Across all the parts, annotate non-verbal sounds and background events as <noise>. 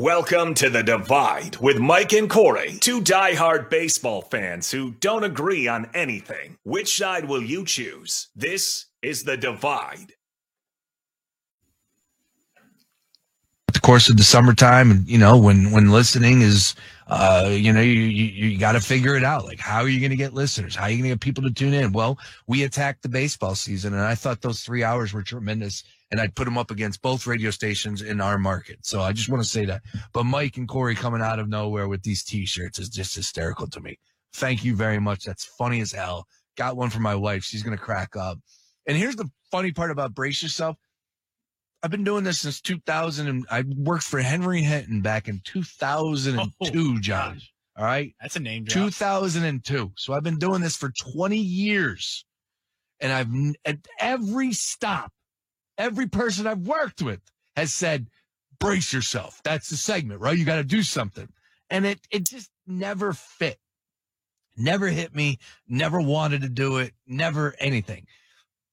Welcome to The Divide with Mike and Corey, two diehard baseball fans who don't agree on anything. Which side will you choose? This is The Divide. the course of the summertime and you know when when listening is uh you know you you, you got to figure it out like how are you going to get listeners how are you going to get people to tune in well we attacked the baseball season and i thought those three hours were tremendous and i'd put them up against both radio stations in our market so i just want to say that but mike and corey coming out of nowhere with these t-shirts is just hysterical to me thank you very much that's funny as hell got one for my wife she's going to crack up and here's the funny part about brace yourself I've been doing this since 2000 and I worked for Henry Hinton back in 2002, Oh, John. gosh. All right. That's a name drop. 2002. So I've been doing this for 20 years. And I've at every stop, every person I've worked with has said, brace yourself. That's the segment, right? You got to do something. And it, it just never fit. Never hit me. Never wanted to do it. Never anything.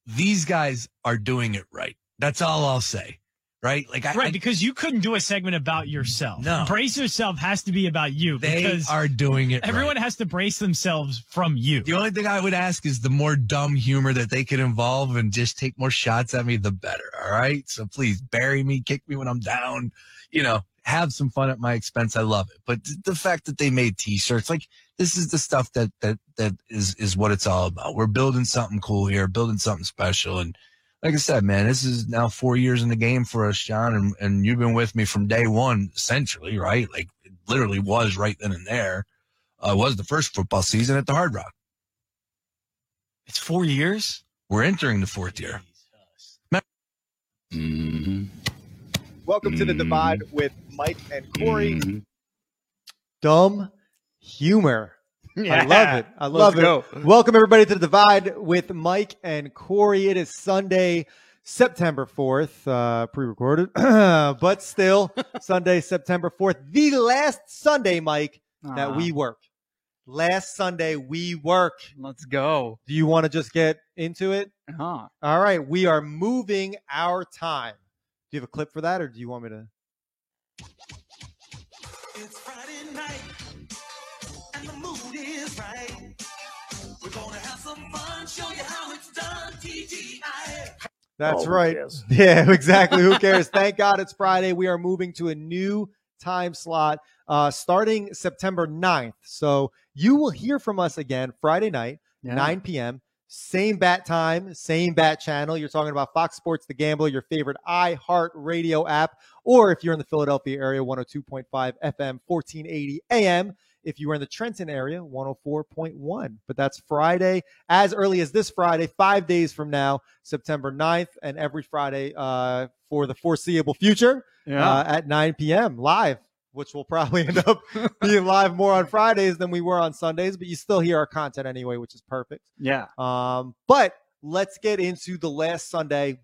These guys are doing it right. That's all I'll say. Right? Like I, Right, I- because you couldn't do a segment about yourself. No. Brace yourself has to be about you they because are doing it everyone right. has to brace themselves from you. The only thing I would ask is the more dumb humor that they could involve and just take more shots at me, the better. All right. So please bury me, kick me when I'm down, you know, have some fun at my expense. I love it. But th- the fact that they made t-shirts, like this is the stuff that, that, that is, is what it's all about. We're building something cool here, building something special. And like I said, man, this is now four years in the game for us, John, and, and you've been with me from day one, essentially, right? Like it literally was right then and there. Uh, was the first football season at the Hard Rock. It's four years. We're entering the fourth year. Welcome to the Divide with Mike and Corey. Mm-hmm. Dumb humor. I love it. I Let's love it. go. Welcome everybody to the Divide with Mike and Corey. It is Sunday, September 4th, uh, pre-recorded, <clears throat> but still <laughs> Sunday, September 4th, the last Sunday, Mike, that we work. Last Sunday we work. Let's go. Do you want to just get into it? Huh. All right, we are moving our time. Do you have a clip for that, or do you want me to? It's Friday night, and the mood is right. We're gonna have some fun, show you how it's done. TGI. That's Oh, right. <laughs> Yeah, exactly. Who cares? Thank God it's Friday. We are moving to a new time slot uh, starting September 9th. So you will hear from us again Friday night, Yeah. 9 p.m. Same bat time, same bat channel. You're talking about Fox Sports The Gambler, your favorite iHeart Radio app, or if you're in the Philadelphia area, 102.5 FM, 1480 AM. If you are in the Trenton area, 104.1. But that's Friday, as early as this Friday, five days from now, September 9th, and every Friday uh, for the foreseeable future Yeah. uh, at 9 p.m. live, which will probably end up <laughs> being live more on Fridays than we were on Sundays, but you still hear our content anyway, which is perfect. yeah. Um, but let's get into the last Sunday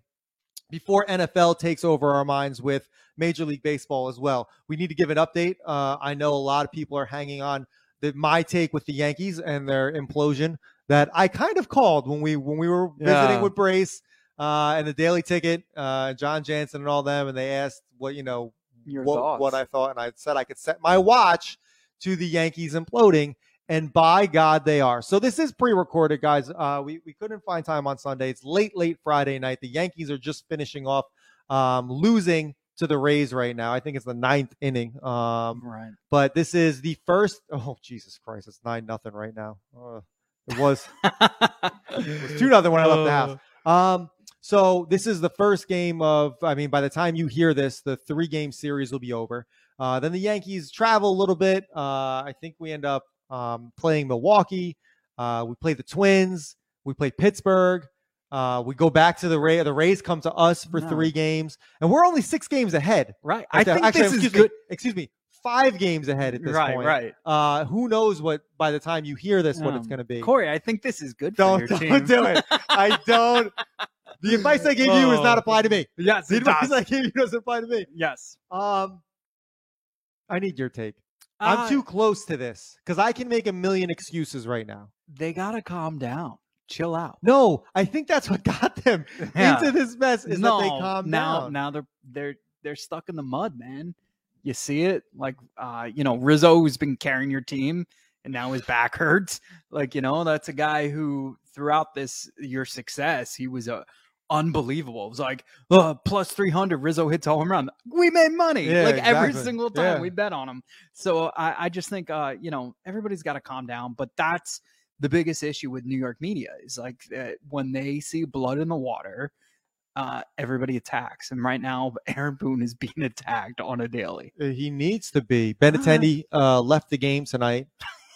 before NFL takes over our minds with Major League Baseball as well. We need to give an update. Uh, I know a lot of people are hanging on the, my take with the Yankees and their implosion that I kind of called when we when we were Yeah. visiting with Brace uh, and the Daily Ticket, uh, John Jansen and all them, and they asked what you know Your what, thoughts. what I thought, and I said I could set my watch to the Yankees imploding, and by God, they are. So this is pre-recorded, guys. Uh, we we couldn't find time on Sunday. It's late, late Friday night. The Yankees are just finishing off, um, losing to the Rays right now. I think it's the ninth inning. Um, right. but this is the first. Oh Jesus Christ! It's nine nothing right now. Uh, it was it was two nothing when I left the house. <laughs> Um, so this is the first game of. I mean, by the time you hear this, the three game series will be over. Uh, then the Yankees travel a little bit. Uh, I think we end up um, playing Milwaukee. Uh, we play the Twins. We play Pittsburgh. Uh, we go back to the Ray. The Rays come to us for No. three games, and we're only six games ahead. Right. I think actually, this is good. Me, excuse me, five games ahead at this Right. point. Right. Uh, who knows what by the time you hear this, what it's Um, going to be? Corey, I think this is good don't for your don't team. do it. I don't. The advice I gave you does not Oh. apply to me. Yes. The It advice does. I gave you doesn't apply to me. Yes. Um, I need your take. I'm Uh, too close to this because I can make a million excuses right now. They gotta calm down. Chill out. No, I think that's what got them <laughs> Yeah. into this mess is no, that they calm now, down. Now they're they're they're stuck in the mud, man. You see it, like uh, you know, Rizzo who's been carrying your team, and now his back hurts. Like you know, that's a guy who throughout this your success, he was a unbelievable. It was like uh, plus three hundred. Rizzo hits a home run. We made money Yeah, like every single time Yeah. we bet on him. So I, I just think uh, you know everybody's got to calm down. But that's the biggest issue with New York media is like uh, when they see blood in the water, uh, everybody attacks. And right now, <laughs> Aaron Boone is being attacked on a daily. Uh, He needs to be. Benintendi <sighs> uh, left the game tonight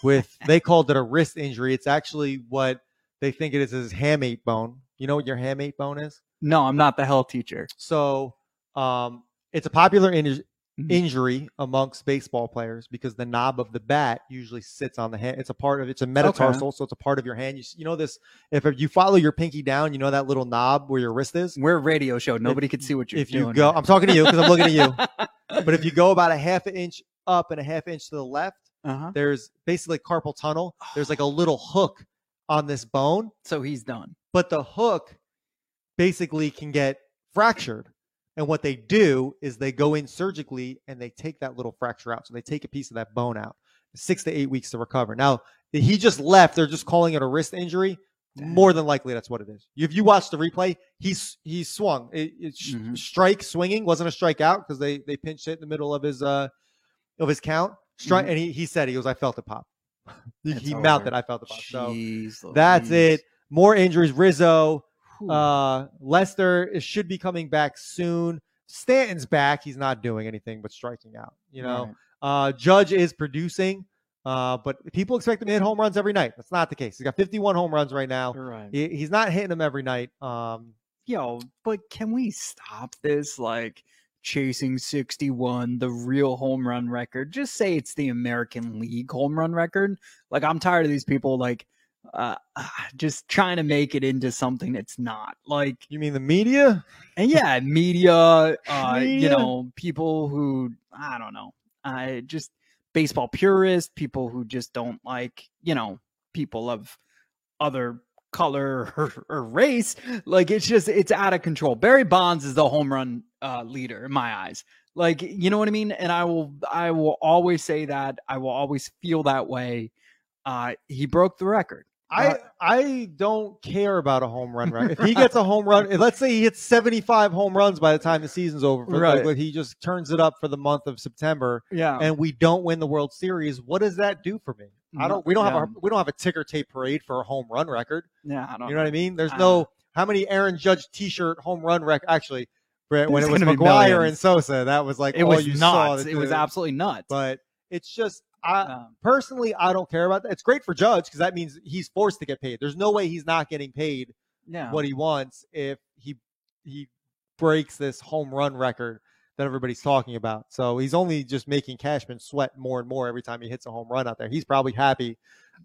with they called it a wrist injury. It's actually what they think it is his hamate bone. You know what your hamate bone is? No, I'm not the health teacher. So um, it's a popular in- Mhm. injury amongst baseball players because the knob of the bat usually sits on the hand. It's a part of it's a metatarsal, so it's a part of your hand. You, you know this if you follow your pinky down, you know that little knob where your wrist is. We're a radio show. Nobody can see what you're if you doing. go, I'm talking to you because I'm looking at you. <laughs> But if you go about a half an inch up and a half inch to the left, uh-huh. there's basically carpal tunnel. There's like a little hook on this bone, So he's done. But the hook basically can get fractured. And what they do is they go in surgically and they take that little fracture out. So they take a piece of that bone out. Six to eight weeks to recover. Now he just left. They're just calling it a wrist injury. More than likely, that's what it is. If you watch the replay, he's he swung. It, it's sh- Mhm. strike swinging wasn't a strikeout because they they pinched it in the middle of his uh of his count. Strike, Mhm. and he, he said he goes, I felt it pop. <laughs> he he mouthed it, I felt it pop. So Jeez that's Louise. it. More injuries. Rizzo, uh, Lester should be coming back soon. Stanton's back. He's not doing anything but striking out. You know, Right. uh, Judge is producing, uh, but people expect him to hit home runs every night. That's not the case. He's got 51 home runs right now. Right. He, he's not hitting them every night. Um, Yo, but can we stop this? Like chasing 61, the real home run record. Just say it's the American League home run record. Like I'm tired of these people like uh <sighs> just trying to make it into something that's not. Like you mean the media? and yeah, media, <laughs> uh, you know, people who I don't know, I just baseball purists, people who just don't like, you know, people of other color or, or race. Like it's just it's out of control. Barry Bonds is the home run uh, leader in my eyes. Like you know what I mean, and I will I will always say that. I will always feel that way. Uh, he broke the record. I Uh, I don't care about a home run record. If he gets a <laughs> home run, let's say he hits 75 home runs by the time the season's over, for, Right. like, he just turns it up for the month of September, Yeah, and we don't win the World Series. What does that do for me? I don't. We don't have a we don't have a ticker tape parade for a home run record. yeah. I don't You know what I mean? There's Uh, no how many Aaron Judge T-shirt home run record. Actually, Brett, when There's it was McGwire and. Sosa, that was like It all was you nuts. It was absolutely nuts. But it's just I Um, personally I don't care about that. It's great for Judge because that means he's forced to get paid. There's no way he's not getting paid yeah. what he wants if he he breaks this home run record that everybody's talking about. So he's only just making Cashman sweat more and more every time he hits a home run out there. He's probably happy,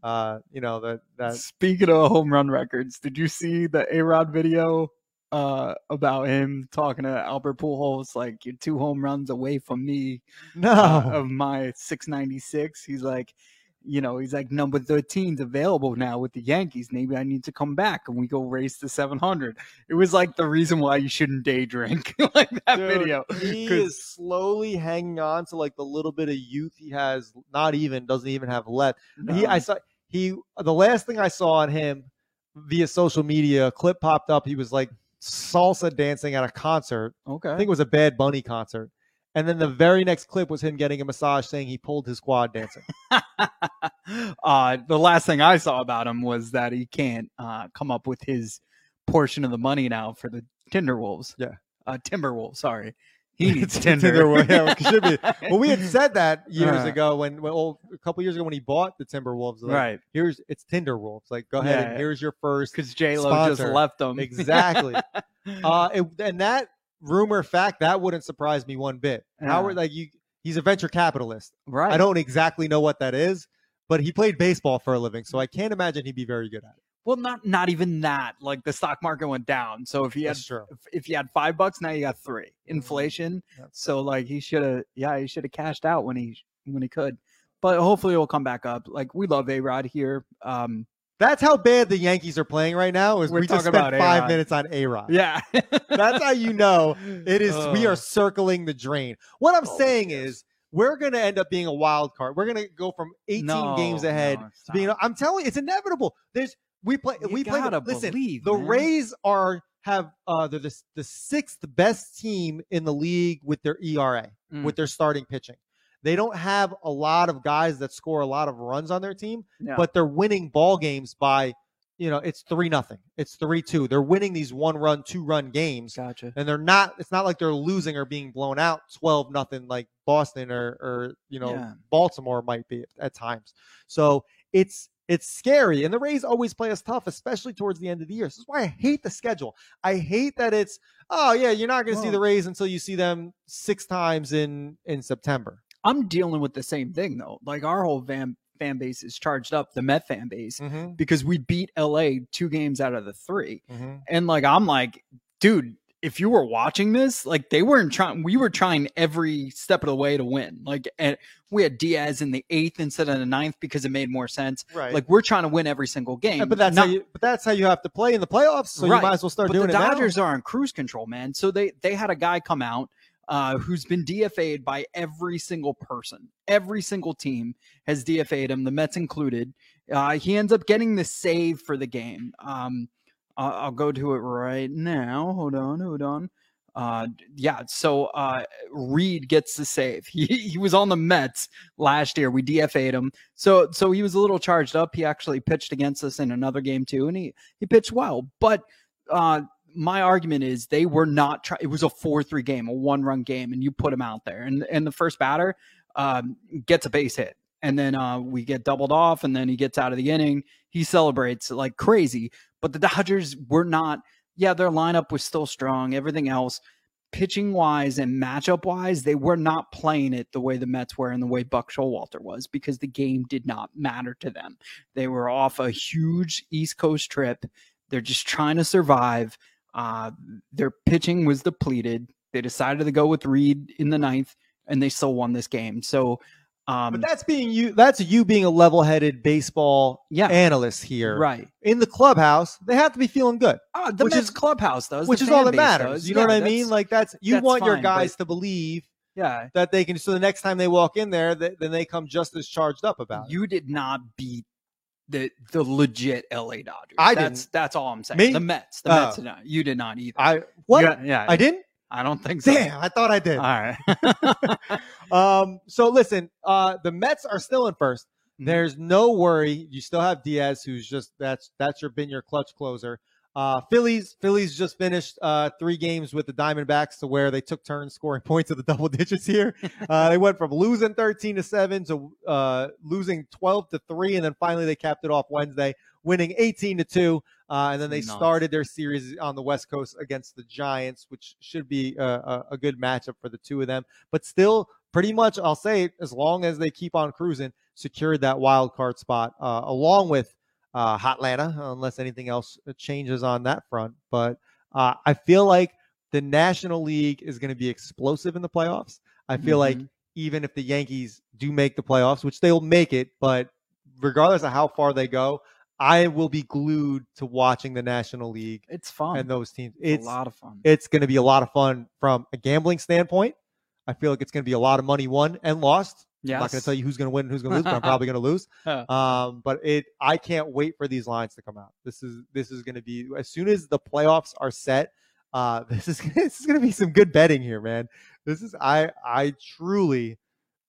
uh, you know that that Speaking of home run records, did you see the A Rod video uh, about him talking to Albert Pujols? Like, you're two home runs away from me no. uh, of my 696. He's like, you know, he's like, number 13's available now with the Yankees. Maybe I need to come back and we go race to 700. It was like the reason why you shouldn't day drink, <laughs> like that Dude, video. He is slowly hanging on to like the little bit of youth he has. Not even doesn't even have left. He, I saw he. The last thing I saw on him via social media, a clip popped up. He was like salsa dancing at a concert. okay. I think it was a Bad Bunny concert. And then the very next clip was him getting a massage, saying he pulled his quad dancing. <laughs> uh, the last thing I saw about him was that he can't uh, come up with his portion of the money now for the Timberwolves. Yeah. uh, Timberwolves. Sorry, he <laughs> needs Tinder, Tinder. yeah, should be. <laughs> Well, we had said that years Uh. ago when, when oh, a couple years ago when he bought the Timberwolves. Like, right? Here's it's Tinder Wolves. Like, go ahead Yeah. and here's your first. Because J Lo just left them Exactly. <laughs> Uh, it- and that rumor fact that wouldn't surprise me one bit. Yeah. Howard, like you, he's a venture capitalist. right. I don't exactly know what that is, but he played baseball for a living, so I can't imagine he'd be very good at it. Well, not not even that. Like the stock market went down. So if he had if, if you had five bucks, now you got three. Inflation. Yep. So like he should have, yeah, he should have cashed out when he when he could. But hopefully it'll come back up. Like we love A Rod here. Um, That's how bad the Yankees are playing right now. Is We're we just talking spent about five A-Rod. minutes on A Rod. yeah, That's how you know it is. we are <laughs> circling the drain. What I'm Oh, saying yes. is, we're going to end up being a wild card. We're going to go from 18 No, games ahead no, to being. I'm telling you, it's inevitable. There's we play You we play. Listen, believe, the man. Rays are have uh they're the, the sixth best team in the league with their ERA Mm. with their starting pitching. They don't have a lot of guys that score a lot of runs on their team, but they're winning ball games by, you know, it's three nothing, it's three two. They're winning these one run, two run games, gotcha. and they're not. It's not like they're losing or being blown out twelve nothing like Boston or or you know Yeah. Baltimore might be at times. So it's it's scary, and the Rays always play us tough, especially towards the end of the year. This is why I hate the schedule. I hate that it's oh yeah, you're not going to see the Rays until you see them six times in in September. I'm dealing with the same thing though. Like our whole fan fan base is charged up, the Met fan base, Mm-hmm. because we beat LA two games out of the three. Mm-hmm. And like I'm like, dude, if you were watching this, like they weren't trying we were trying every step of the way to win. Like and we had Diaz in the eighth instead of the ninth because it made more sense. Right. Like we're trying to win every single game. Yeah, but that's Not- how you. But that's how you have to play in the playoffs. So Right. you might as well start but doing the it now. Dodgers are on cruise control, man. So they they had a guy come out uh, who's been DFA'd by every single person. Every single team has DFA'd him, the Mets included. Uh, he ends up getting the save for the game. Um, I'll, I'll go to it right now. Hold on, hold on. Uh, yeah, so uh, Reed gets the save. <laughs> He he was on the Mets last year. We DFA'd him, so so he was a little charged up. He actually pitched against us in another game too, and he he pitched well. But uh, my argument is they were not trying. It was a four-three game, a one-run game, and you put him out there, and and the first batter um, gets a base hit, and then uh, we get doubled off, and then he gets out of the inning. He celebrates like crazy, but the Dodgers were not. Yeah, their lineup was still strong. Everything else, pitching wise and matchup wise, they were not playing it the way the Mets were and the way Buck Showalter was because the game did not matter to them. They were off a huge East Coast trip. They're just trying to survive. Uh, their pitching was depleted. They decided to go with Reed in the ninth, and they still won this game. So, um, But that's being you. That's you being a level-headed baseball yeah, analyst here. right. In the clubhouse, they have to be feeling good, Oh, the Which Mets is- clubhouse does, which is all that matters. does. You know Yeah, what I mean? Like that's you that's want your guys but- to believe yeah, that they can. So the next time they walk in there, that, then they come just as charged up about it. you did not beat the the legit LA Dodgers. I that's, didn't. That's all I'm saying. Me? The Mets. The Oh. Mets. Not. You did not either. I what? Yeah, yeah. I didn't. I don't think so. Damn, I thought I did. All right. <laughs> um. So listen, uh, the Mets are still in 1st Mhm. There's no worry. You still have Diaz, who's just that's that's your been your clutch closer. Uh, Phillies, Phillies just finished uh, three games with the Diamondbacks to where they took turns scoring <laughs> points at the double digits here. <laughs> Uh, they went from losing 13 to 7 to uh, losing 12 to 3, and then finally they capped it off Wednesday, winning 18 to 2. Uh, and then they Nice. started their series on the West Coast against the Giants, which should be a, a, a good matchup for the two of them. But still, pretty much, I'll say, as long as they keep on cruising, secured that wild card spot, uh, along with uh, Hotlanta, unless anything else changes on that front. But uh, I feel like the National League is going to be explosive in the playoffs. I feel like Mhm. even if the Yankees do make the playoffs, which they'll make it, but regardless of how far they go, I will be glued to watching the National League it's fun. and those teams. it's, It's a lot of fun. it's going to be a lot of fun from a gambling standpoint. I feel like it's going to be a lot of money won and lost. yes. I'm not going to tell you who's going to win and who's going to lose, but I'm <laughs> probably going to lose. Um, but it, I can't wait for these lines to come out. This is this is going to be as soon as the playoffs are set. Uh, <laughs> this is this is going to be some good betting here, man. This is I I truly,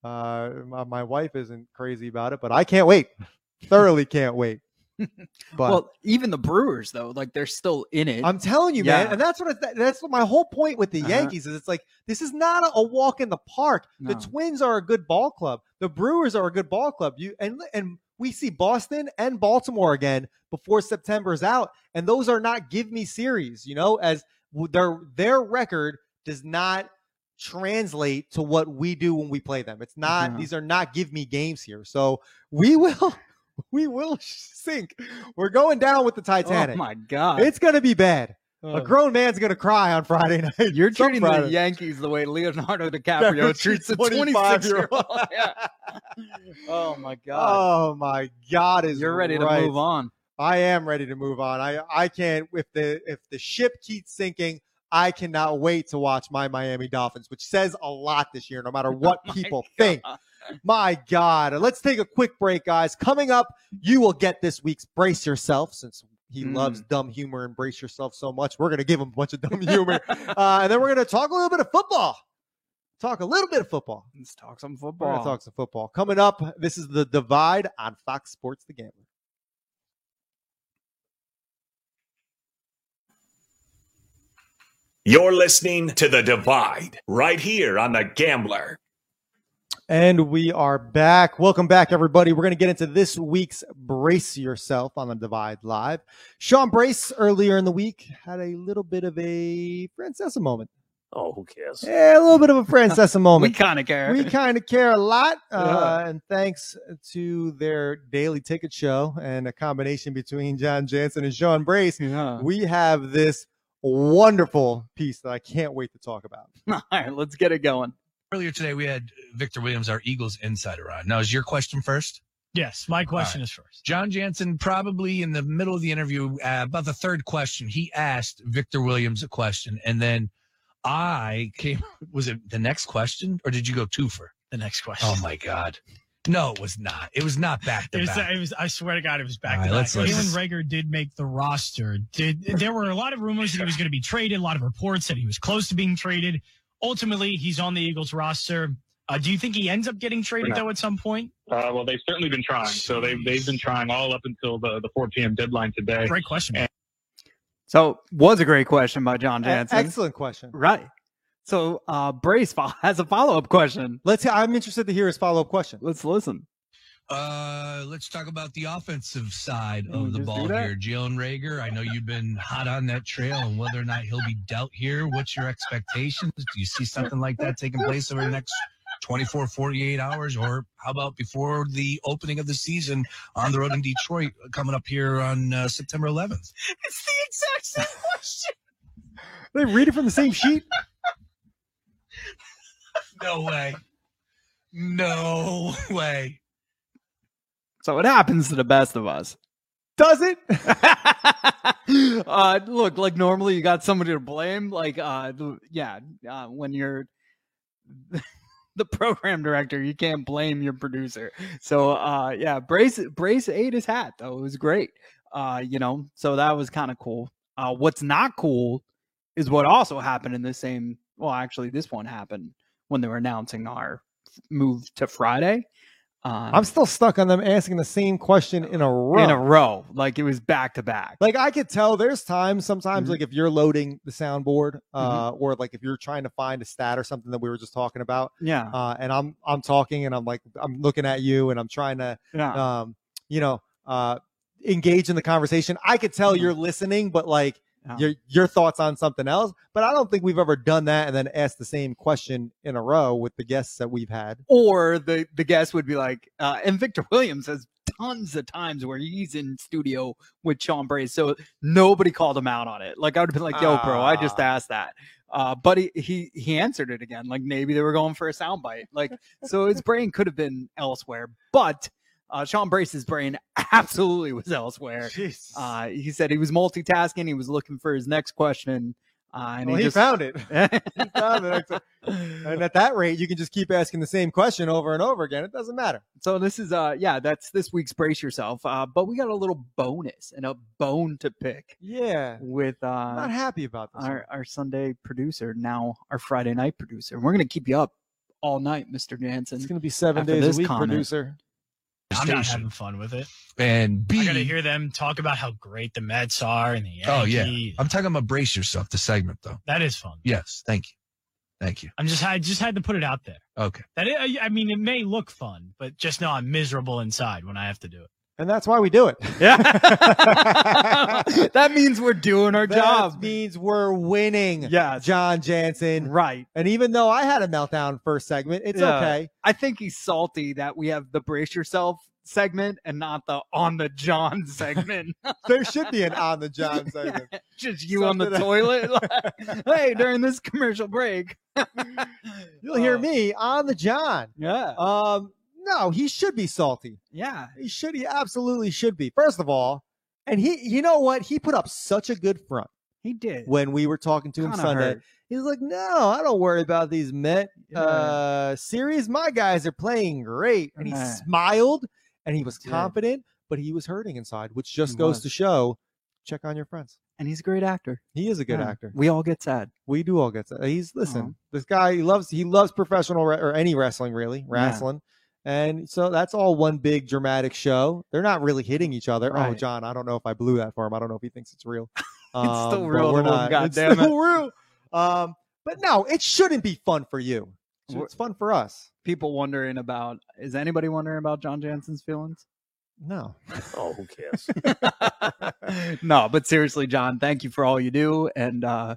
uh, my, my wife isn't crazy about it, but I can't wait. <laughs> Thoroughly can't wait. <laughs> But well, even the Brewers though, like they're still in it. I'm telling you, man, and that's what I, that's what my whole point with the Uh-huh. Yankees is. It's like this is not a, a walk in the park. The Twins are a good ball club. The Brewers are a good ball club. You and and we see Boston and Baltimore again before September's out, and those are not give me series. You know, as their their record does not translate to what we do when we play them. It's not. Uh-huh. These are not give me games here. So we <laughs> will. <laughs> We will sink. We're going down with the oh Titanic. oh my god, It's gonna be bad. A Oh. grown man's gonna cry on Friday <laughs> night. You're treating Friday. the Yankees the way Leonardo DiCaprio treats a 25 year old. Oh my god. Oh my God! Is You're ready right. to move on. I am ready to move on. I I can't if the if the ship keeps sinking. I cannot wait to watch my Miami Dolphins, which says a lot this year, no matter <laughs> what Oh people think. My God. Let's take a quick break, guys. Coming up, you will get this week's Brace Yourself since he Mm. loves dumb humor and brace yourself so much. We're going to give him a bunch of dumb humor. <laughs> uh, and then we're going to talk a little bit of football. Talk a little bit of football. Let's talk some We're going football. to talk some football. Coming up, this is The Divide on Fox Sports The Gambler. You're listening to The Divide right here on The Gambler. And we are back. Welcome back, everybody. We're going to get into this week's Brace Yourself on the Divide Live. Sean Brace earlier in the week had a little bit of a Francesa moment. Oh, who cares? Yeah, a little bit of a Francesa <laughs> moment. we kind of care. we kind of care a lot. <laughs> Uh, Yeah. And thanks to their daily ticket show and a combination between John Jansen and Sean Brace, yeah. we have this wonderful piece that I can't wait to talk about. <laughs> All right, let's get it going. Earlier today, we had Victor Williams, our Eagles insider, on. Now, is your question first? Yes, my question is first. John Jansen, probably in the middle of the interview, uh, about the third question, he asked Victor Williams a question, and then I came. <laughs> Was it the next question, or did you go two for? The next question. Oh my God! No, it was not. It was not back It to back. it was. I swear to God, it was back All to right, back. let's- let's Jalen Reagor did make the roster. Did there were a lot of rumors that he was going to be traded? A lot of reports that he was close to being traded. Ultimately, he's on the Eagles roster. Uh, do you think he ends up getting traded No. though at some point? Uh, well, they've certainly been trying. So they've they've been trying all up until the, the 4 p.m. deadline today. Great question. man. So, was a great question by John Jansen. Excellent question. Right. So, uh, Brace fo- <laughs> has a follow up question. Let's. I'm interested to hear his follow up question. Let's listen. Uh, let's talk about the offensive side Oh, of the ball here. Jalen Reagor, I know you've been hot on that trail and whether or not he'll be dealt here. What's your expectations? Do you see something like that taking place over the next 24, 48 hours? Or how about before the opening of the season on the road in Detroit coming up here on uh, September 11th? <laughs> It's the exact same question. They read it from the same sheet. <laughs> No way. No way. So, it happens to the best of us. Does it? <laughs> uh, look, like normally you got somebody to blame. Like, uh, yeah, uh, when you're <laughs> the program director, you can't blame your producer. So, uh, yeah, Brace Brace ate his hat though. It was great. Uh, you know, so that was kind of cool. Uh, what's not cool is what also happened in the same. Well, actually, this one happened when they were announcing our move to Friday. Uh, I'm still stuck on them asking the same question in a row. in a row, like it was back to back. like I could tell there's times sometimes Mhm. like if you're loading the soundboard uh Mm-hmm. or like if you're trying to find a stat or something that we were just talking about Yeah, uh and I'm I'm talking and I'm like I'm looking at you and I'm trying to yeah. um you know uh engage in the conversation I could tell Mhm. you're listening but like Yeah. your your thoughts on something else but I don't think we've ever done that and then asked the same question in a row with the guests that we've had or the the guest would be like, uh, and Victor Williams has tons of times where he's in studio with Sean Brace, so nobody called him out on it. Like I would have been like, "Yo, bro, I just Ah. asked that," uh, but he, he he answered it again. Like maybe they were going for a soundbite. Like so, his brain could have been elsewhere, but uh, Sean Brace's brain <laughs> absolutely was elsewhere. Uh, he said he was multitasking. He was looking for his next question, uh, and well, he, he just found it <laughs> he found it and at that rate you can just keep asking the same question over and over again it doesn't matter So this is uh yeah, that's this week's brace yourself. Uh but we got a little bonus and a bone to pick yeah with I'm not uh happy about this. our our Sunday producer, now our Friday night producer. We're gonna keep you up all night, Mr. Jansen. It's going to be seven days this a week, comment. producer. I'm not Station. having fun with it. And B. I got to hear them talk about how great the Mets are and the Yankees. Oh, yeah. I'm talking about brace yourself, the segment, though. that is fun. Yes. Thank you. Thank you. I'm just I just had to put it out there. Okay. That I I mean, it may look fun, but just know I'm miserable inside when I have to do it. And that's why we do it. Yeah. <laughs> <laughs> that means we're doing our That job. means we're winning. Yeah. John Jansen. Right. And even though I had a meltdown first segment, it's Yeah. okay. I think he's salty that we have the brace yourself segment and not the on the John <laughs> segment. There should be an on the John segment. Just you on the Something- toilet. hey, during this commercial break. You'll hear Uh, me on the John. Yeah. Um, no, he should be salty. yeah. He should. He absolutely should be. First of all, and he, you know what? He put up such a good front. He did. when we were talking to him Kinda Sunday. hurt. He's like, "No, I don't worry about these Met Yeah. uh, series. My guys are playing great." And he Yeah. smiled and he was confident, but he was hurting inside, which just He goes was. to show: check on your friends. and he's a great actor. He is a good Yeah. actor. We all get sad. We do all get sad. He's listen. Uh-huh. This guy he loves he loves professional re- or any wrestling really wrestling, and so that's all one big dramatic show. They're not really hitting each other. Oh, John, I don't know if I blew that for him. I don't know if he thinks it's real. <laughs> It's still Um, but real to We're him, not. It's goddammit. still <laughs> real. Um, but no, it shouldn't be fun for you. It's- It's fun for us. People wondering about is anybody wondering about John Jansen's feelings? No. <laughs> Oh, who cares? no, but seriously, John, thank you for all you do, and uh,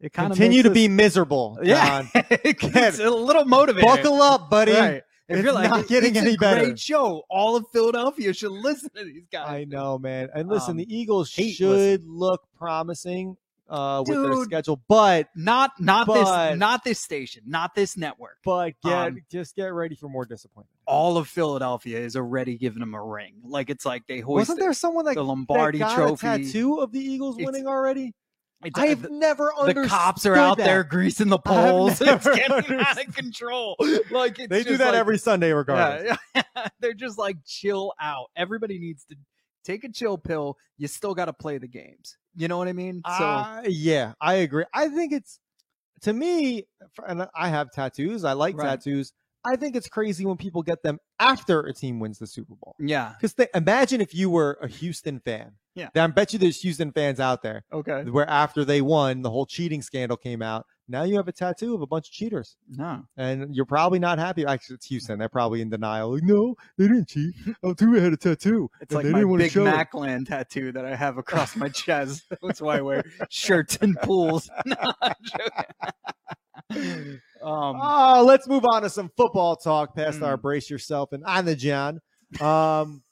it kind of Continue to be miserable, yeah, John. it's a little motivated. Buckle up, buddy. Right. If It's you're like, not "It- getting it's any better." Great show. All of Philadelphia should <laughs> listen to these guys. I know, man. And listen, Um, the Eagles should look promising uh, with their schedule, but Not not But- this not this station, not this network. but get Um, just get ready for more disappointment. All of Philadelphia is already giving them a ring. Like it's like they hoist Wasn't there someone that, the that Lombardi got trophy. a tattoo of the Eagles It's- winning already? It's- I've never the cops are out that. there greasing the poles. <laughs> It's getting out of control. Like it's They do that like- every Sunday, regardless. <laughs> Yeah. they're just like chill out. Everybody needs to take a chill pill. You still got to play the games. You know what I mean? So Uh, yeah, I agree. I think it's to me, and I have tattoos. I like Right. tattoos. I think it's crazy when people get them after a team wins the Super Bowl. yeah, Because imagine if you were a Houston fan. Yeah. I bet you there's Houston fans out there okay. where after they won, the whole cheating scandal came out. Now you have a tattoo of a bunch of cheaters, No, and you're probably not happy. Actually, it's Houston. They're probably in denial. Like, no, they didn't cheat. Oh, two had a tattoo. it's and like my big show it." Macland tattoo that I have across my chest. <laughs> That's why I wear shirts and pools. <laughs> No, I'm joking. <laughs> um, Oh, let's move on to some football talk past our Mm. brace yourself and on the John. Um,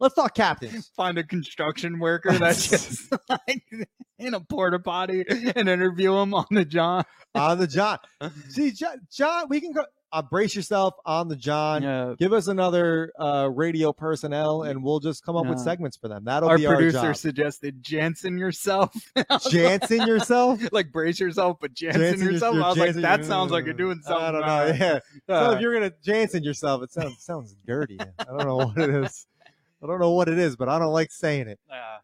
let's talk captains. <laughs> find a construction worker <laughs> that's just like <laughs> in a porta potty and interview him on the John. On the John. See, John, John we can go. Uh, brace yourself on the John. Yeah. Give us another uh, radio personnel, and we'll just come up with segments for them. That'll Our be our producer our job. suggested Jansen yourself. Jansen yourself. like brace yourself, but Jansen, Jansen yourself. your- I was like, that sounds like you're doing something. I don't know. uh, Yeah. so uh, if you're gonna Jansen yourself, it sounds sounds dirty. I don't know what it is. I don't know what it is, but I don't like saying it. yeah.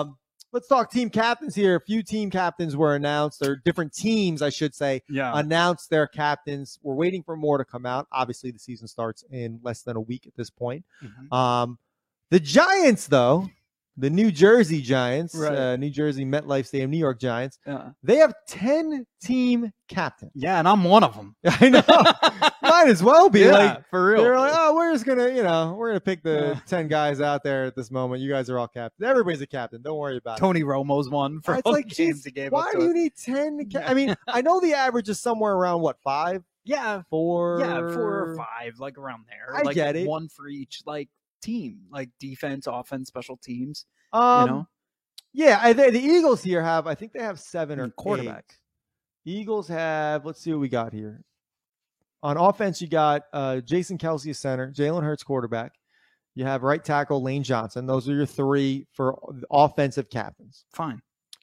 Um, let's talk team captains here. A few team captains were announced, or different teams, I should say, yeah. announced their captains. We're waiting for more to come out. Obviously, the season starts in less than a week at this point. Mhm. Um, the Giants, though, the New Jersey Giants, Right. uh, New Jersey MetLife Stadium, New York Giants, yeah. they have 10 team captains. Yeah, and I'm one of them. <laughs> I know. <laughs> Might as well be yeah, like, for real. they're like, oh, we're just gonna, you know, we're gonna pick the ten guys out there at this moment. You guys are all captains. Everybody's a captain. Don't worry about it. Tony Romo's one for It's like, geez, why do you need ten? Ca- I mean, I know the <laughs> average is somewhere around what five, Yeah, four, yeah, four or five, like around there. I like get it. One for each like team, like defense, offense, special teams. Um, you know, yeah, I, the, the Eagles here have, I think they have seven or quarterback. eight. Eagles have. Let's see what we got here. On offense, you got uh, Jason Kelce, a center, Jalen Hurts, quarterback. You have right tackle Lane Johnson. Those are your three for offensive captains. fine.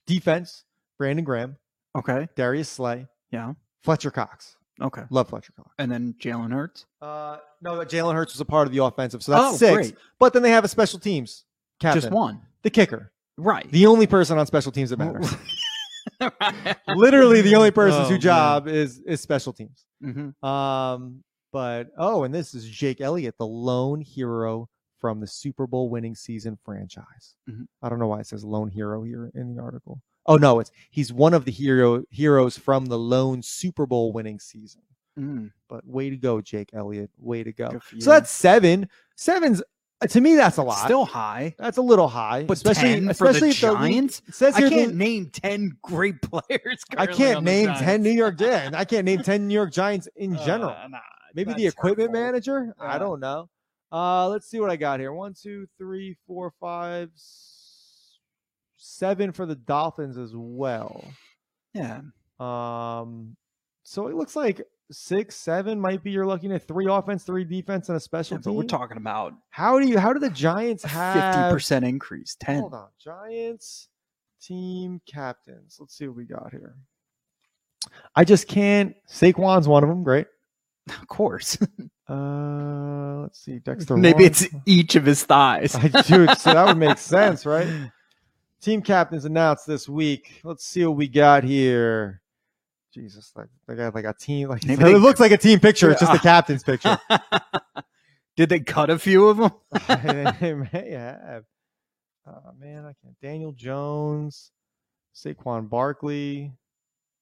Defense, Brandon Graham, Okay. Darius Slay, Yeah. Fletcher Cox. Okay. Love Fletcher Cox. And then Jalen Hurts. Uh, no, Jalen Hurts was a part of the offensive, so that's oh, six. great. But then they have a special teams captain, Just one. the kicker, Right. the only person on special teams that matters. <laughs> Literally, the only person Oh, whose man. job is is special teams. hmm Um, but oh, and this is Jake Elliott, the lone hero from the Super Bowl winning season franchise. Mhm. I don't know why it says lone hero here in the article. Oh no, it's he's one of the hero heroes from the lone Super Bowl winning season. Mm. But way to go, Jake Elliott. Way to go. So that's seven. Seven's uh, to me that's a lot. Still high. that's a little high, But especially 10 for the especially if the Giants? it says I can't the- name 10 great <laughs> players. I can't the name ten New York Giants. <laughs> I can't name ten New York Giants in general. Uh, nah, Maybe the equipment hurtful. manager. I don't know. Uh, let's see what I got here. One, two, three, four, five, seven for the Dolphins as well. Yeah. Um, so it looks like six, seven might be you're looking at three offense, three defense, and a special Yeah, but team. we're talking about how do you? How do the Giants have 50% increase. 10. Hold on, Giants. Team captains. Let's see what we got here. I just can't. Saquon's one of them. Great. <laughs> Of course. <laughs> Uh, let's see. Dexter. Maybe Lawrence. it's each of his thighs. <laughs> I do. So that would make sense, right? Team captains announced this week. Let's see what we got here. Jesus, like they got like a team. Like <laughs> it looks like a team picture. It's just the captain's picture. <laughs> <laughs> Did they cut a few of them? they may have. Oh man, I can't. Daniel Jones, Saquon Barkley.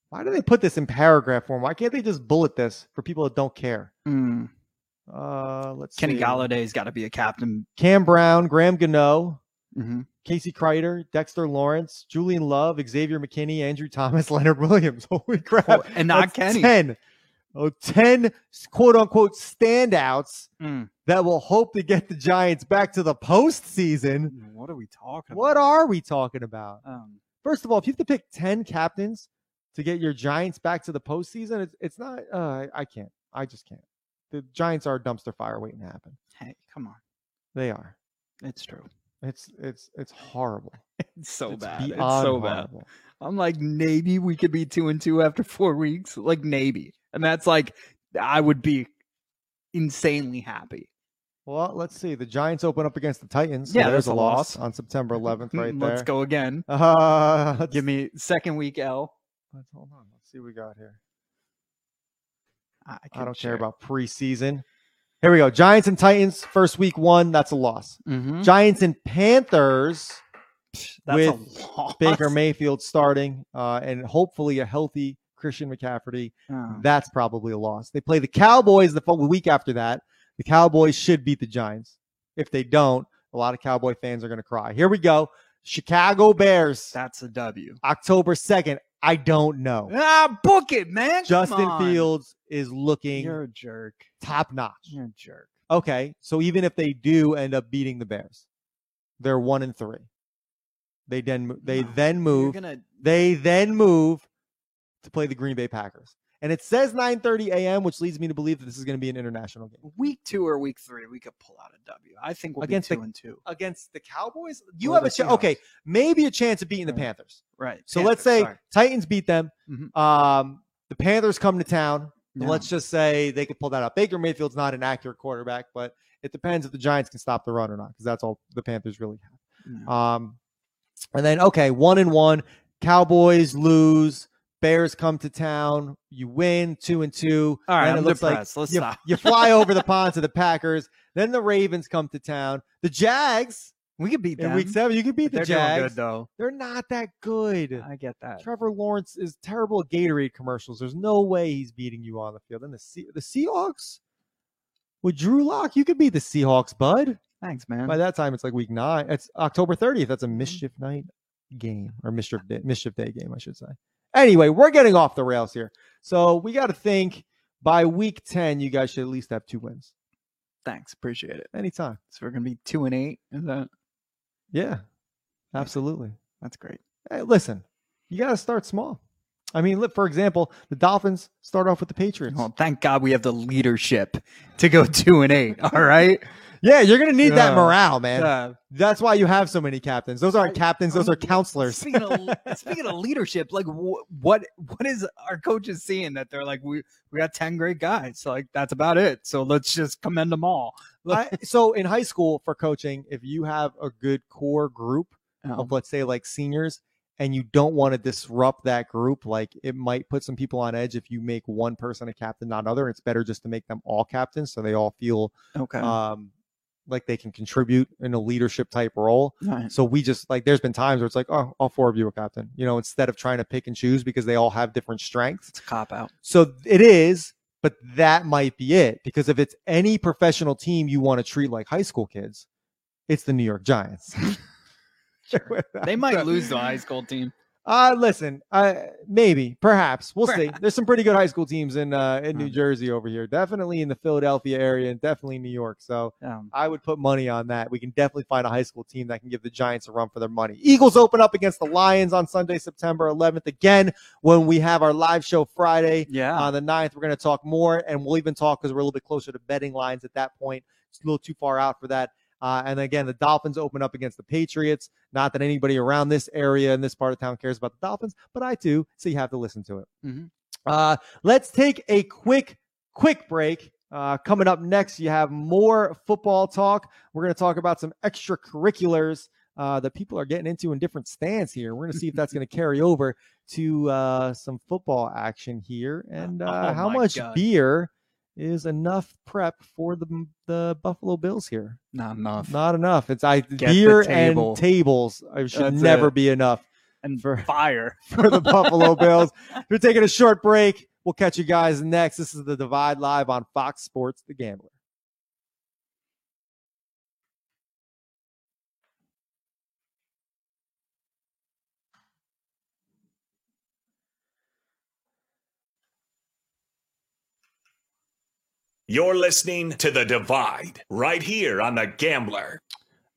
Why do they put this in paragraph form? Why can't they just bullet this for people that don't care? Mm. Uh, let's Kenny see. Golladay's got to be a captain. Cam Brown, Graham Gano, hmm Casey Kreiter, Dexter Lawrence, Julian Love, Xavier McKinney, Andrew Thomas, <laughs> Leonard Williams. <laughs> Holy crap. Oh, and not That's Kenny. 10. Oh, 10 quote unquote standouts Mm. that will hope to get the Giants back to the postseason. What are we talking What about? are we talking about? Um, First of all, if you have to pick 10 captains to get your Giants back to the postseason, it's, it's not, uh, I- I can't. I just can't. The Giants are a dumpster fire waiting to happen. hey, come on. They are. It's true. It's it's it's horrible. <laughs> It's so it's bad. It's so bad. I'm like, maybe we could be two and two after four weeks. Like, maybe. And that's like, I would be insanely happy. Well, let's see. The Giants open up against the Titans. So Yeah, there's a loss, loss. on September 11th, right Mm, there. Let's go again. Uh, <laughs> let's, Give me second week L. let's hold on. Let's see what we got here. I, I don't share. care about preseason. Here we go. Giants and Titans. First week one. That's a loss. Mhm. Giants and Panthers. That's with. Baker Mayfield starting, uh, and hopefully a healthy Christian McCaffrey. Oh. That's probably a loss. They play the Cowboys the week after that. The Cowboys should beat the Giants. If they don't, a lot of Cowboy fans are going to cry. Here we go. Chicago Bears, That's a W. October 2nd. I don't know. Ah, book it, man. Justin. Fields is looking You're a jerk. top notch. You're a jerk. Okay, so even if they do end up beating the Bears, they're one and three. They then they then move. gonna They then move to play the Green Bay Packers, and it says 9:30 a.m., which leads me to believe that this is going to be an international game week two or week three, we could pull out a W. I think we'll Against be the- two and two. against the Cowboys. You have a chance. Okay, maybe a chance of beating the Right. Panthers. Right. So let's say sorry. Titans beat them. Mhm. Um, the Panthers come to town. Yeah. Let's just say they could pull that up. Baker Mayfield's not an accurate quarterback, but it depends if the Giants can stop the run or not, because that's all the Panthers really have. Yeah. Um, and then okay, one and one. Cowboys lose. Bears come to town. You win two and two. All right, I'm it looks depressed. like Let's you, stop. you fly over the pond to the Packers. Then the Ravens come to town. The Jags we could beat in them. week seven. You could beat the They're doing Jags. good though. They're not that good. I get that. Trevor Lawrence is terrible at Gatorade commercials. There's no way he's beating you on the field. And the Se- the Seahawks with Drew Lock, you could beat the Seahawks, bud. Thanks, man. By that time, it's like week nine. It's October 30th. That's a Mm-hmm. mischief night game or mischief day, mischief day game, I should say. Anyway, we're getting off the rails here. So we got to think by week 10, you guys should at least have two wins Thanks, appreciate it. anytime. So we're gonna be two and eight. Is that? Yeah, absolutely. That's great. Hey, listen, you got to start small. I mean, look, for example, the Dolphins start off with the Patriots. Well, thank God we have the leadership to go two and eight. All right. <laughs> Yeah, you're going to need that morale, man. Uh, That's why you have so many captains. Those aren't I- captains, those I'm- are counselors. Speaking of <laughs> speaking of leadership, like wh- what what is our coaches seeing that they're like we we got ten great guys, so like that's about it. So let's just commend them all. <laughs> I, so in high school for coaching, if you have a good core group of let's say like seniors and you don't want to disrupt that group, like it might put some people on edge if you make one person a captain, not other. It's better just to make them all captains so they all feel okay. um like they can contribute in a leadership type role. Nice. So we just like there's been times where it's like, oh, all four of you are captain, you know, instead of trying to pick and choose because they all have different strengths. It's a cop out. So it is, but that might be it. Because if it's any professional team you want to treat like high school kids, it's the New York Giants. <laughs> <laughs> They might lose the high school team. Uh listen, uh maybe, perhaps. We'll see. <laughs> There's some pretty good high school teams in uh in New Hmm. Jersey over here. Definitely in the Philadelphia area and definitely New York. So Um, I would put money on that. We can definitely find a high school team that can give the Giants a run for their money. Eagles open up against the Lions on Sunday, September 11th. Again, when we have our live show Friday yeah. on the 9th, we're going to talk more, and we'll even talk because we're a little bit closer to betting lines at that point. It's a little too far out for that. Uh, and again, the Dolphins open up against the Patriots. Not that anybody around this area in this part of town cares about the Dolphins, but I do. So you have to listen to it. Mhm. Uh, let's take a quick, quick break. Uh, coming up next, you have more football talk. We're going to talk about some extracurriculars uh, that people are getting into in different stands here. We're going to see if that's going <laughs> to carry over to uh, some football action here and uh, Oh how much God. beer is enough prep for the the Buffalo Bills here. Not enough. Not enough. It's I the beer table. and tables. Should That's never it. be enough and for- <laughs> fire. for the Buffalo <laughs> Bills. We're taking a short break. We'll catch you guys next. This is the Divide Live on Fox Sports The Gambler. You're listening to The Divide right here on The Gambler.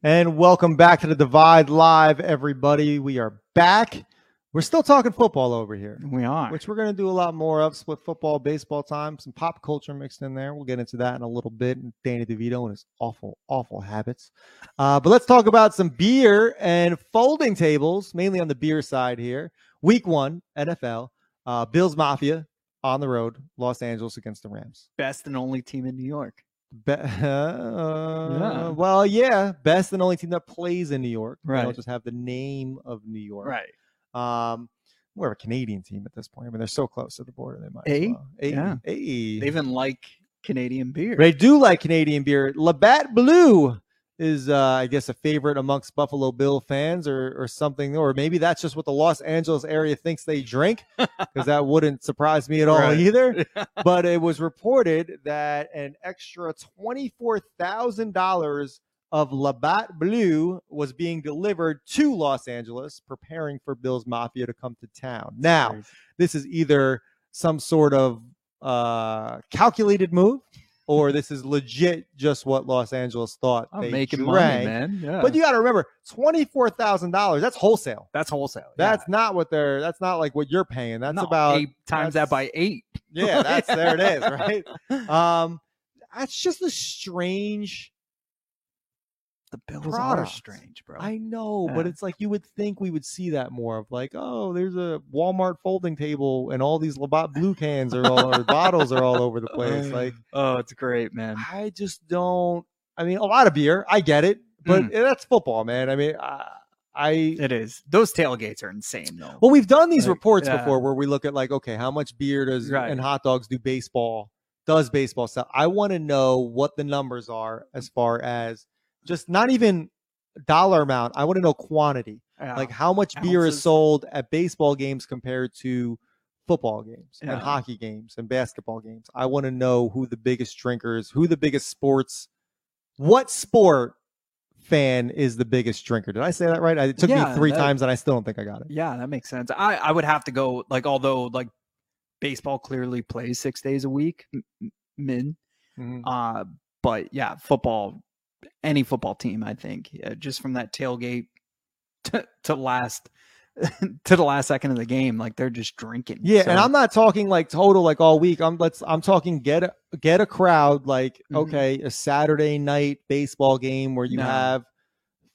And welcome back to the Divide Live, everybody. We are back. We're still talking football over here, We are. which we're going to do a lot more of. Split football, baseball time, some pop culture mixed in there. We'll get into that in a little bit. And Danny DeVito and his awful, awful habits. Uh, but let's talk about some beer and folding tables, mainly on the beer side here. Week one, NFL, uh, Bills Mafia on the road, Los Angeles against the Rams. Best and only team in New York. Be- uh, Well, yeah, best and only team that plays in New York. They don't just have the name of New York. Right. Um, more of a Canadian team at this point. I mean, they're so close to the border. They might. Hey, as well. Hey, yeah. hey. They even like Canadian beer. They do like Canadian beer. Labatt Blue is, uh, I guess, a favorite amongst Buffalo Bill fans, or or something, or maybe that's just what the Los Angeles area thinks they drink, <laughs> because that wouldn't surprise me at all Right. either. <laughs> but it was reported that an extra twenty-four thousand dollars of Labatt Blue was being delivered to Los Angeles, preparing for Bills Mafia to come to town. Now, this is either some sort of uh, calculated move, or this is legit just what Los Angeles thought I'm they making drank. money, man. Yeah. But you got to remember, twenty-four thousand dollars—that's wholesale. that's wholesale. That's not what they're. That's not like what you're paying. That's No, about eight times that by eight. yeah. That's there. It is <laughs> right. Um, that's just a strange. The Bills are strange, bro. I know, but it's like you would think we would see that more of like, oh, there's a Walmart folding table and all these Labatt blue cans are all or bottles are all over the <laughs> place. Like oh, it's great, man. I just don't. I mean, a lot of beer, I get it, but Mm. that's football, man. I mean, I, I It is. Those tailgates are insane, though. well, we've done these Like, reports yeah. before where we look at like, okay, how much beer does Right. and hot dogs do baseball does baseball sell? I want to know what the numbers are as far as just not even dollar amount. I want to know quantity. Yeah. like how much beer is sold at baseball games compared to football games Yeah. and hockey games and basketball games. I want to know who the biggest drinkers, who the biggest sports, what sport fan is the biggest drinker. Did I say that right? It took Yeah, me three that- times and I still don't think I got it. yeah, that makes sense. I I would have to go like although like baseball clearly plays six days a week, min. Mhm. Uh, but yeah, football, any football team, I think, yeah, just from that tailgate <laughs> to, to last <laughs> to the last second of the game, like they're just drinking. Yeah, and I'm not talking like total like all week. I'm let's I'm talking get a get a crowd like Mhm. okay, a Saturday night baseball game where you No. have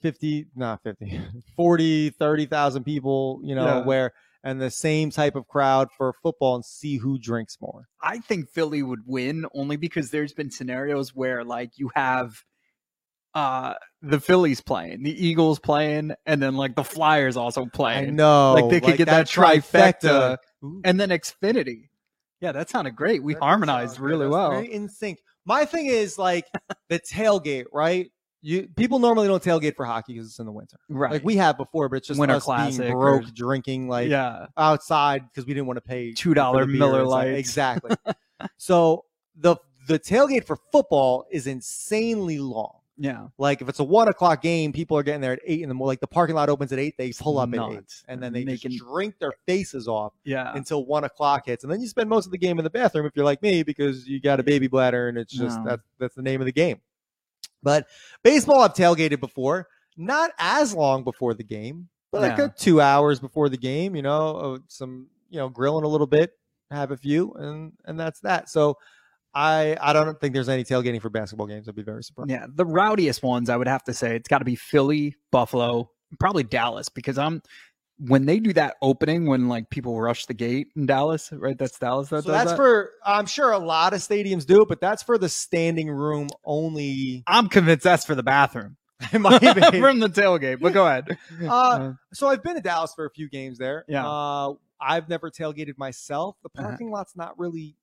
50 not 50 <laughs> 40 30,000 people, you know, Yeah. where and the same type of crowd for football and see who drinks more. I think Philly would win only because there's been scenarios where like you have uh the Phillies playing, the Eagles playing, and then like the Flyers also playing. I know. Like they could get that, trifecta, Ooh, and then Xfinity. Yeah, that sounded great. We that harmonized really well. Very in sync. My thing is like the tailgate, right? You people normally don't tailgate for hockey because it's in the winter. Right. Like we have before, but it's just Winter us Classic being or- broke, drinking like yeah. outside because we didn't want to pay $2 for the. Miller It's like- exactly. <laughs> so the the tailgate for football is insanely long. Yeah. Like if it's a one o'clock game, people are getting there at eight in the morning. Like the parking lot opens at eight, they pull up at eight, and then they Making- just drink their faces off Yeah. until one o'clock hits, and then you spend most of the game in the bathroom if you're like me because you got a baby bladder, and it's just No. that's that's the name of the game. But baseball, I've tailgated before, not as long before the game, but like Yeah. a two hours before the game. You know, some you know grilling a little bit, have a few, and and that's that. So I I don't think there's any tailgating for basketball games. I'd be very surprised. Yeah, the rowdiest ones I would have to say it's got to be Philly, Buffalo, probably Dallas because I'm when they do that opening when like people rush the gate in Dallas, right? That's Dallas. That So that's that? for I'm sure a lot of stadiums do it, but that's for the standing room only. I'm convinced that's for the bathroom <laughs> It might be. <laughs> from the tailgate. But go ahead. <laughs> Uh, so I've been to Dallas for a few games there. Yeah. Uh, I've never tailgated myself. The Uh-huh. parking lot's not really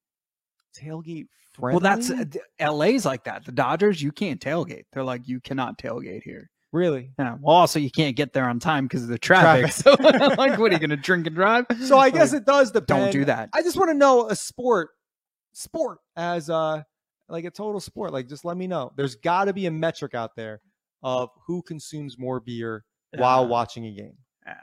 tailgate friendly. well, that's uh, LA's like that. The Dodgers, you can't tailgate. They're like you cannot tailgate here. really. Yeah. Well, also you can't get there on time because of the traffic. So, <laughs> like, what are you going to drink and drive? <laughs> So I guess it does depend. Don't do that. I just want to know a sport, sport as uh like a total sport. Like, just let me know. There's got to be a metric out there of who consumes more beer while watching a game. Yeah.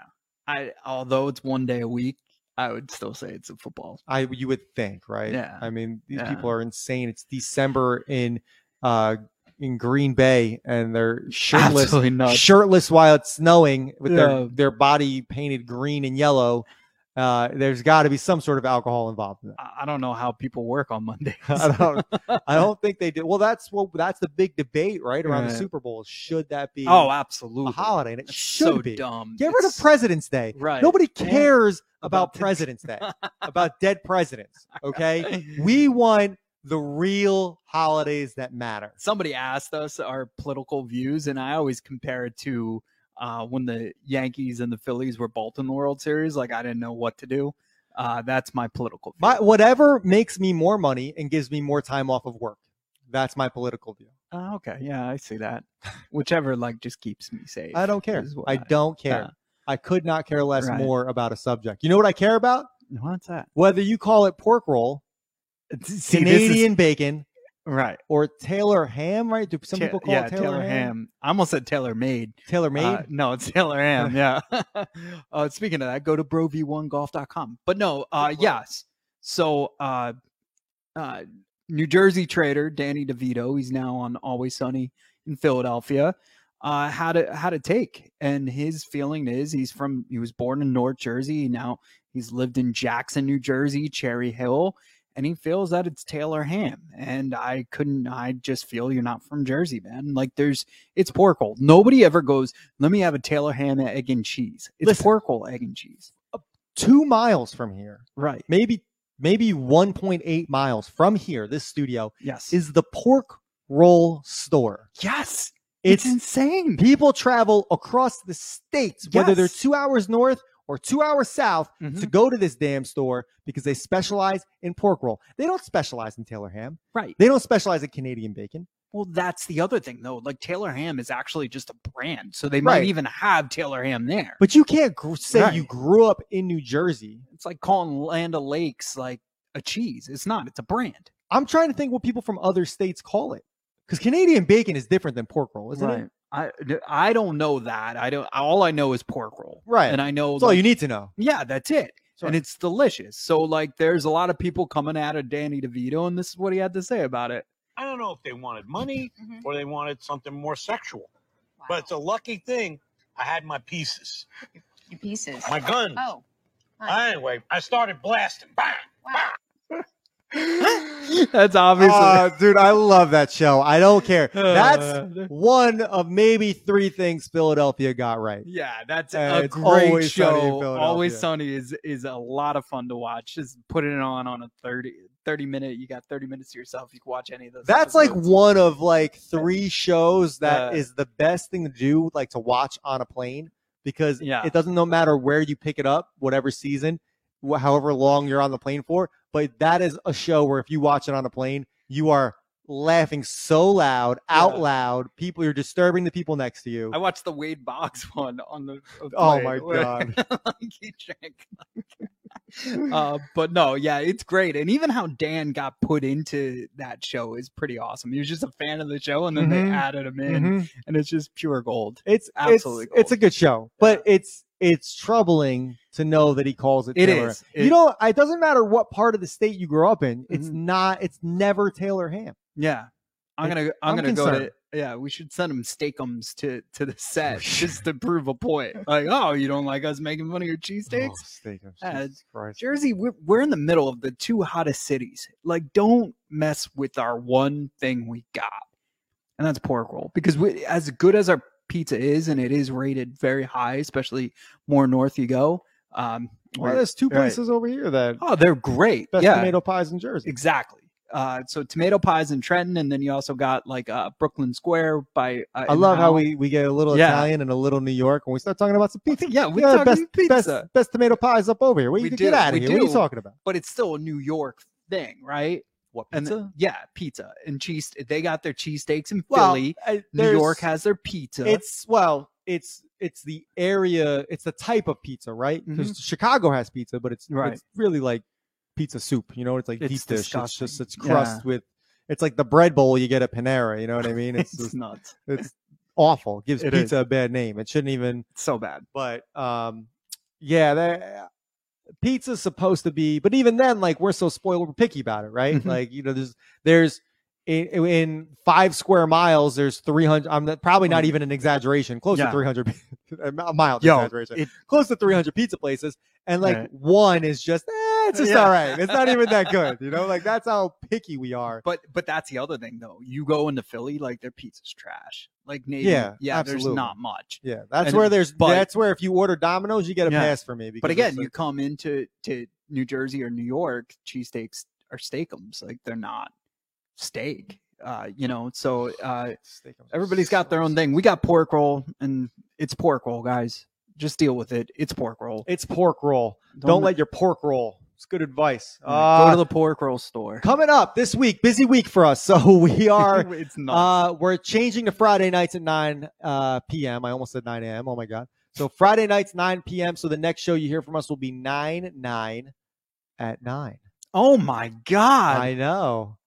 I although it's one day a week, I would still say it's a football. I you would think, right? Yeah. I mean, these Yeah. people are insane. It's December in uh in Green Bay, and they're <laughs> shirtless, shirtless while it's snowing with Yeah. their their body painted green and yellow. Uh, there's got to be some sort of alcohol involved in. I don't know how people work on Mondays. <laughs> I don't. I don't <laughs> think they do. Well, that's what that's the big debate, right? Around the Super Bowl. Should that be oh, absolutely. a holiday? And it That's should so be. dumb. Get rid of President's Day. Right. Nobody Yeah. cares About about President's Day, <laughs> about dead presidents. Okay, we want the real holidays that matter. Somebody asked us our political views, and I always compare it to uh, when the Yankees and the Phillies were both in the World Series. Like I didn't know what to do. Uh, that's my political view. My whatever makes me more money and gives me more time off of work. That's my political view. Uh, okay, yeah, I see that. Whichever like just keeps me safe. I don't care. what I don't care. yeah. I could not care less Right. more about a subject. You know what I care about? What's that? Whether you call it pork roll, <laughs> See, this is- Canadian bacon, right? or Taylor ham, right? Do some Ta- people call yeah, it Taylor, ham? I almost said Taylor made. Taylor made? Uh, no, it's Taylor Ham. <laughs> Yeah. <laughs> uh, speaking of that, go to brov1golf.com. But no, uh, yes. So, uh, uh, New Jersey traitor Danny DeVito, he's now on Always Sunny in Philadelphia. Uh, had a had a take, and his feeling is he's from he was born in North Jersey. Now he's lived in Jackson, New Jersey, Cherry Hill, and he feels that it's Taylor ham. And I couldn't. I just feel you're not from Jersey, man. Like there's it's pork roll. Nobody ever goes. Let me have a Taylor ham, egg and cheese. It's Listen. pork roll, egg and cheese. Two miles from here, Right. maybe maybe 1.8 miles from here, this studio Yes. is the pork roll store. yes. It's, It's insane. people travel across the states, whether they're two hours north or two hours south, to Mhm. go to this damn store because they specialize in pork roll. They don't specialize in Taylor ham. Right. They don't specialize in Canadian bacon. Well, that's the other thing, though. Like Taylor Ham is actually just a brand, so they Right. might even have Taylor Ham there. But you can't gr- say Right. you grew up in New Jersey. It's like calling Land O'Lakes like a cheese. It's not. It's a brand. I'm trying to think what people from other states call it. Because Canadian bacon is different than pork roll, isn't it? I I don't know that. I don't. All I know is pork roll. Right. And I know. That's all you need to know. Yeah, that's it. That's right. And it's delicious. So like, there's a lot of people coming out of Danny DeVito, and this is what he had to say about it. I don't know if they wanted money Mhm. or they wanted something more sexual. But it's a lucky thing I had my pieces. Your pieces. My gun. Oh. Hi. Anyway, I started blasting. Bang! Wow. <laughs> That's obviously. Uh, dude, I love that show. I don't care. <laughs> That's one of maybe three things Philadelphia got right. Yeah, that's Uh, a great Always Sunny show. Always Philadelphia. Sunny is is a lot of fun to watch. Just putting it on on a 30, 30 minute. You got thirty minutes to yourself. You can watch any of those. That's like one of like three shows that Uh, is the best thing to do, like to watch on a plane, because Yeah. it doesn't no matter where you pick it up, whatever season, however long you're on the plane for. But that is a show where if you watch it on a plane, you are laughing so loud, out Yeah. loud. People, you're disturbing the people next to you. I watched the Wade Boggs <laughs> one on the. Oh my <laughs> god! like, drank. <laughs> uh, but no, yeah, it's great, and even how Dan got put into that show is pretty awesome. He was just a fan of the show, and then Mhm. they added him in, Mhm. and it's just pure gold. It's Absolutely It's, it's a good show, but it's it's troubling to know that he calls it. It Taylor. is. You know, it doesn't matter what part of the state you grew up in. It's Mhm. not. It's never Taylor Ham. Yeah, I'm gonna I'm, I'm gonna go to concerned. Yeah, we should send them steakums to to the set just to prove a point. Like, oh, you don't like us making fun of your cheesesteaks? Oh, steakums, Uh, Jersey, we're, we're in the middle of the two hottest cities. Like, don't mess with our one thing we got, and that's pork roll. Because we, as good as our pizza is, and it is rated very high, especially more north you go. Um, Well, there's two right. places over here that Oh, they're great. best yeah, tomato pies in Jersey. exactly. Uh, so tomato pies in Trenton, and then you also got like uh, Brooklyn Square by. Uh, I love how we, we get a little Yeah. Italian and a little New York when we start talking about some pizza. Yeah, we Yeah, best, pizza. best best tomato pies up over here. Where We you do, get out of we here? What are you talking about? but it's still a New York thing, right? What And pizza? th- yeah, pizza and cheese. They got their cheesesteaks in Well, Philly. I- New York has their pizza. It's well, it's it's the area, it's the type of pizza, right? Because Chicago has pizza, but it's Mm-hmm. Right. it's really like pizza soup. You know, it's like It's deep dish. It's just it's crust Yeah. with. It's like the bread bowl you get at Panera. You know what I mean? It's <laughs> it's just, nuts. it's awful. Gives It pizza a bad name. It shouldn't even. It's so bad. But um, yeah, that pizza's supposed to be. But even then, like we're so spoiled, we're picky about it, right? Mhm. Like you know, there's there's in, in five square miles, there's 300. I'm probably not even an exaggeration. Close Yeah. to 300. <laughs> a mild Yo, exaggeration. it- Close to 300 pizza places, and like Right. one is just, eh, it's just Yeah. all right. It's not even that <laughs> good, you know. Like that's how picky we are. But but that's the other thing though. You go into Philly, like their pizza's trash. Like Navy, Yeah, yeah, there's not much. Yeah, that's And- where there's. but- that's where if you order Domino's, you get a Yeah. pass for me. But again, it's you come into to New Jersey or New York, cheesesteaks are steakums. Like they're not steak. Uh, you <laughs> know, so uh everybody's got their own thing. We got pork roll and it's pork roll, guys. Just deal with it. It's pork roll. It's pork roll. Don't, let your pork roll. It's good advice. go Uh, to the pork roll store. coming up this week, busy week for us. <laughs> So we <laughs> are it's not uh we're changing to Friday nights at 9 uh p.m. I almost said 9 a.m. Oh my god. So Friday nights 9 p.m. So the next show you hear from us will be 9 9 at 9. oh my god. I know.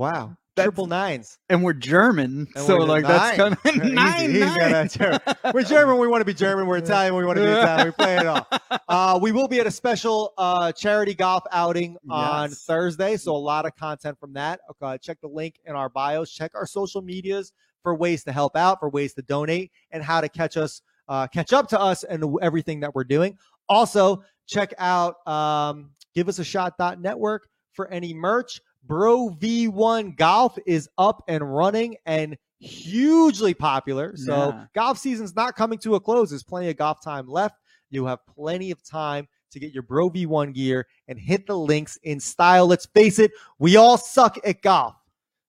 Wow. That's- Triple nines. and we're German. And so we're like that's nine. kind of Easy, nine, he's nine. got that German. <laughs> We're German. We want to be German. We're Italian. We want to be Italian. We play it all. <laughs> Uh, we will be at a special uh, charity golf outing on Yes. Thursday. So a lot of content from that. Okay, check the link in our bios. Check our social medias for ways to help out, for ways to donate, and how to catch us, uh, catch up to us, and everything that we're doing. Also, check out um, give us a shot.network for any merch. Bro V1 Golf is up and running and hugely popular. So Yeah. golf season's not coming to a close. There's plenty of golf time left. You have plenty of time to get your Bro V1 gear and hit the links in style. Let's face it, we all suck at golf.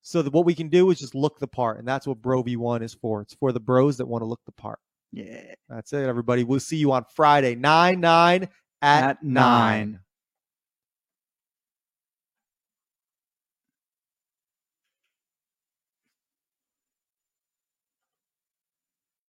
So that what we can do is just look the part, and that's what Bro V1 is for. It's for the bros that want to look the part. Yeah. That's it, everybody. We'll see you on Friday, 9 9 at, At 9. nine.